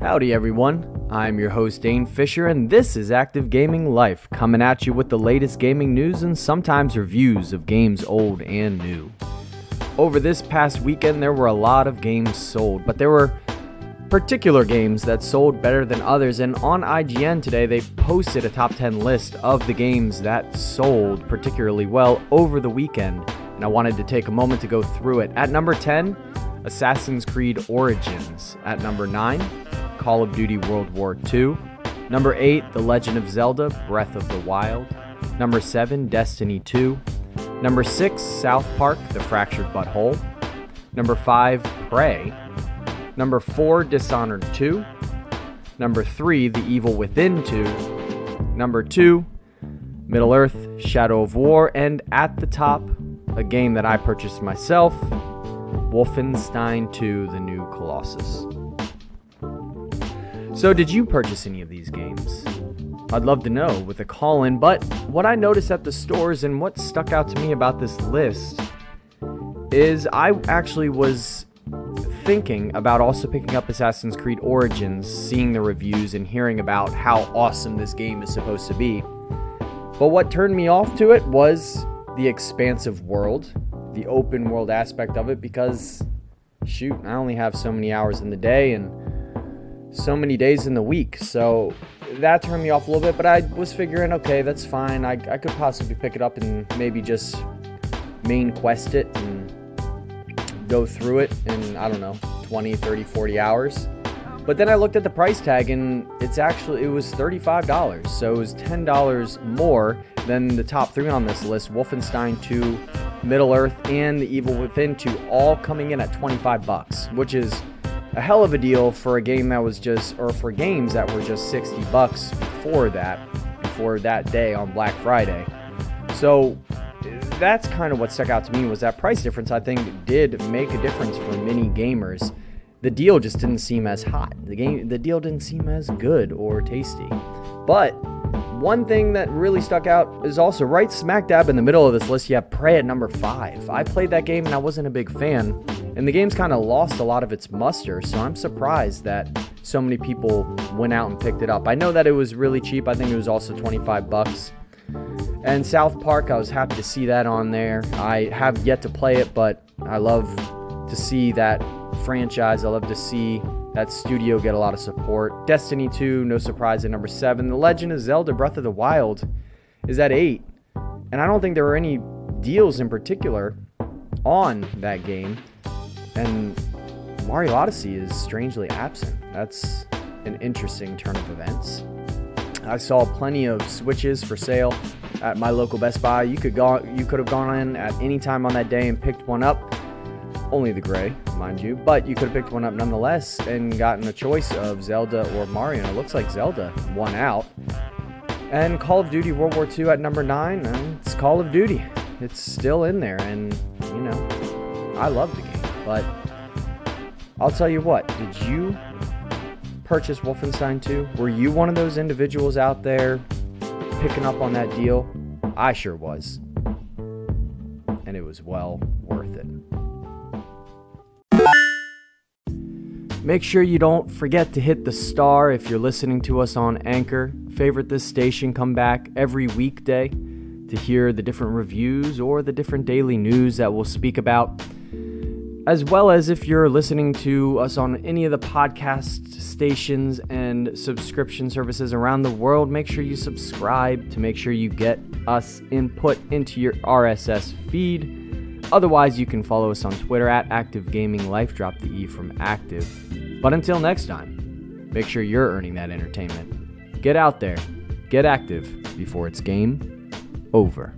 Howdy, everyone. I'm your host, Dane Fisher, and this is Active Gaming Life, coming at you with the latest gaming news and sometimes reviews of games old and new. Over this past weekend, there were a lot of games sold, but there were particular games that sold better than others. And on IGN today, they posted a top 10 list of the games that sold particularly well over the weekend. And I wanted to take a moment to go through it. At number 10, Assassin's Creed Origins. At number 9, Call of Duty World War II. Number 8, The Legend of Zelda Breath of the Wild. Number 7, Destiny 2. Number 6, South Park The Fractured But Whole. Number 5, Prey. Number 4, Dishonored 2. Number 3, The Evil Within 2. Number 2, Middle Earth Shadow of War. And at the top, a game that I purchased myself Wolfenstein 2 The New Colossus. So, did you purchase any of these games? I'd love to know with a call in, but what I noticed at the stores and what stuck out to me about this list is I actually was thinking about also picking up Assassin's Creed Origins, seeing the reviews and hearing about how awesome this game is supposed to be. But what turned me off to it was the expansive world, the open world aspect of it, because shoot, I only have so many hours in the day and so many days in the week. So that turned me off a little bit, but I was figuring, okay, that's fine. I, I could possibly pick it up and maybe just main quest it and go through it in, I don't know, 20, 30, 40 hours. But then I looked at the price tag and it's actually, it was $35. So it was $10 more than the top three on this list Wolfenstein 2, Middle Earth, and The Evil Within 2, all coming in at 25 bucks, which is a hell of a deal for a game that was just, or for games that were just 60 bucks before that, before that day on Black Friday. So that's kind of what stuck out to me was that price difference. I think did make a difference for many gamers. The deal just didn't seem as hot. The game, the deal didn't seem as good or tasty. But one thing that really stuck out is also right smack dab in the middle of this list. You have Prey at number five. I played that game and I wasn't a big fan, and the game's kind of lost a lot of its muster. So I'm surprised that so many people went out and picked it up. I know that it was really cheap. I think it was also 25 bucks. And South Park, I was happy to see that on there. I have yet to play it, but I love to see that franchise. I love to see that studio get a lot of support. Destiny 2, no surprise at number 7. The Legend of Zelda Breath of the Wild is at 8. And I don't think there were any deals in particular on that game. And Mario Odyssey is strangely absent. That's an interesting turn of events. I saw plenty of Switches for sale at my local Best Buy. You could go, you could have gone in at any time on that day and picked one up. Only the gray, mind you, but you could have picked one up nonetheless and gotten a choice of Zelda or Mario. It looks like Zelda won out. And Call of Duty World War II at number nine. It's Call of Duty. It's still in there, and you know, I love the game. But I'll tell you what. Did you purchase Wolfenstein 2? Were you one of those individuals out there picking up on that deal? I sure was. And it was well worth it. Make sure you don't forget to hit the star if you're listening to us on Anchor. Favorite this station, come back every weekday to hear the different reviews or the different daily news that we'll speak about. As well as if you're listening to us on any of the podcast stations and subscription services around the world, make sure you subscribe to make sure you get us input into your RSS feed. Otherwise, you can follow us on Twitter at Active Gaming Life. Drop the E from active. But until next time, make sure you're earning that entertainment. Get out there, get active before it's game over.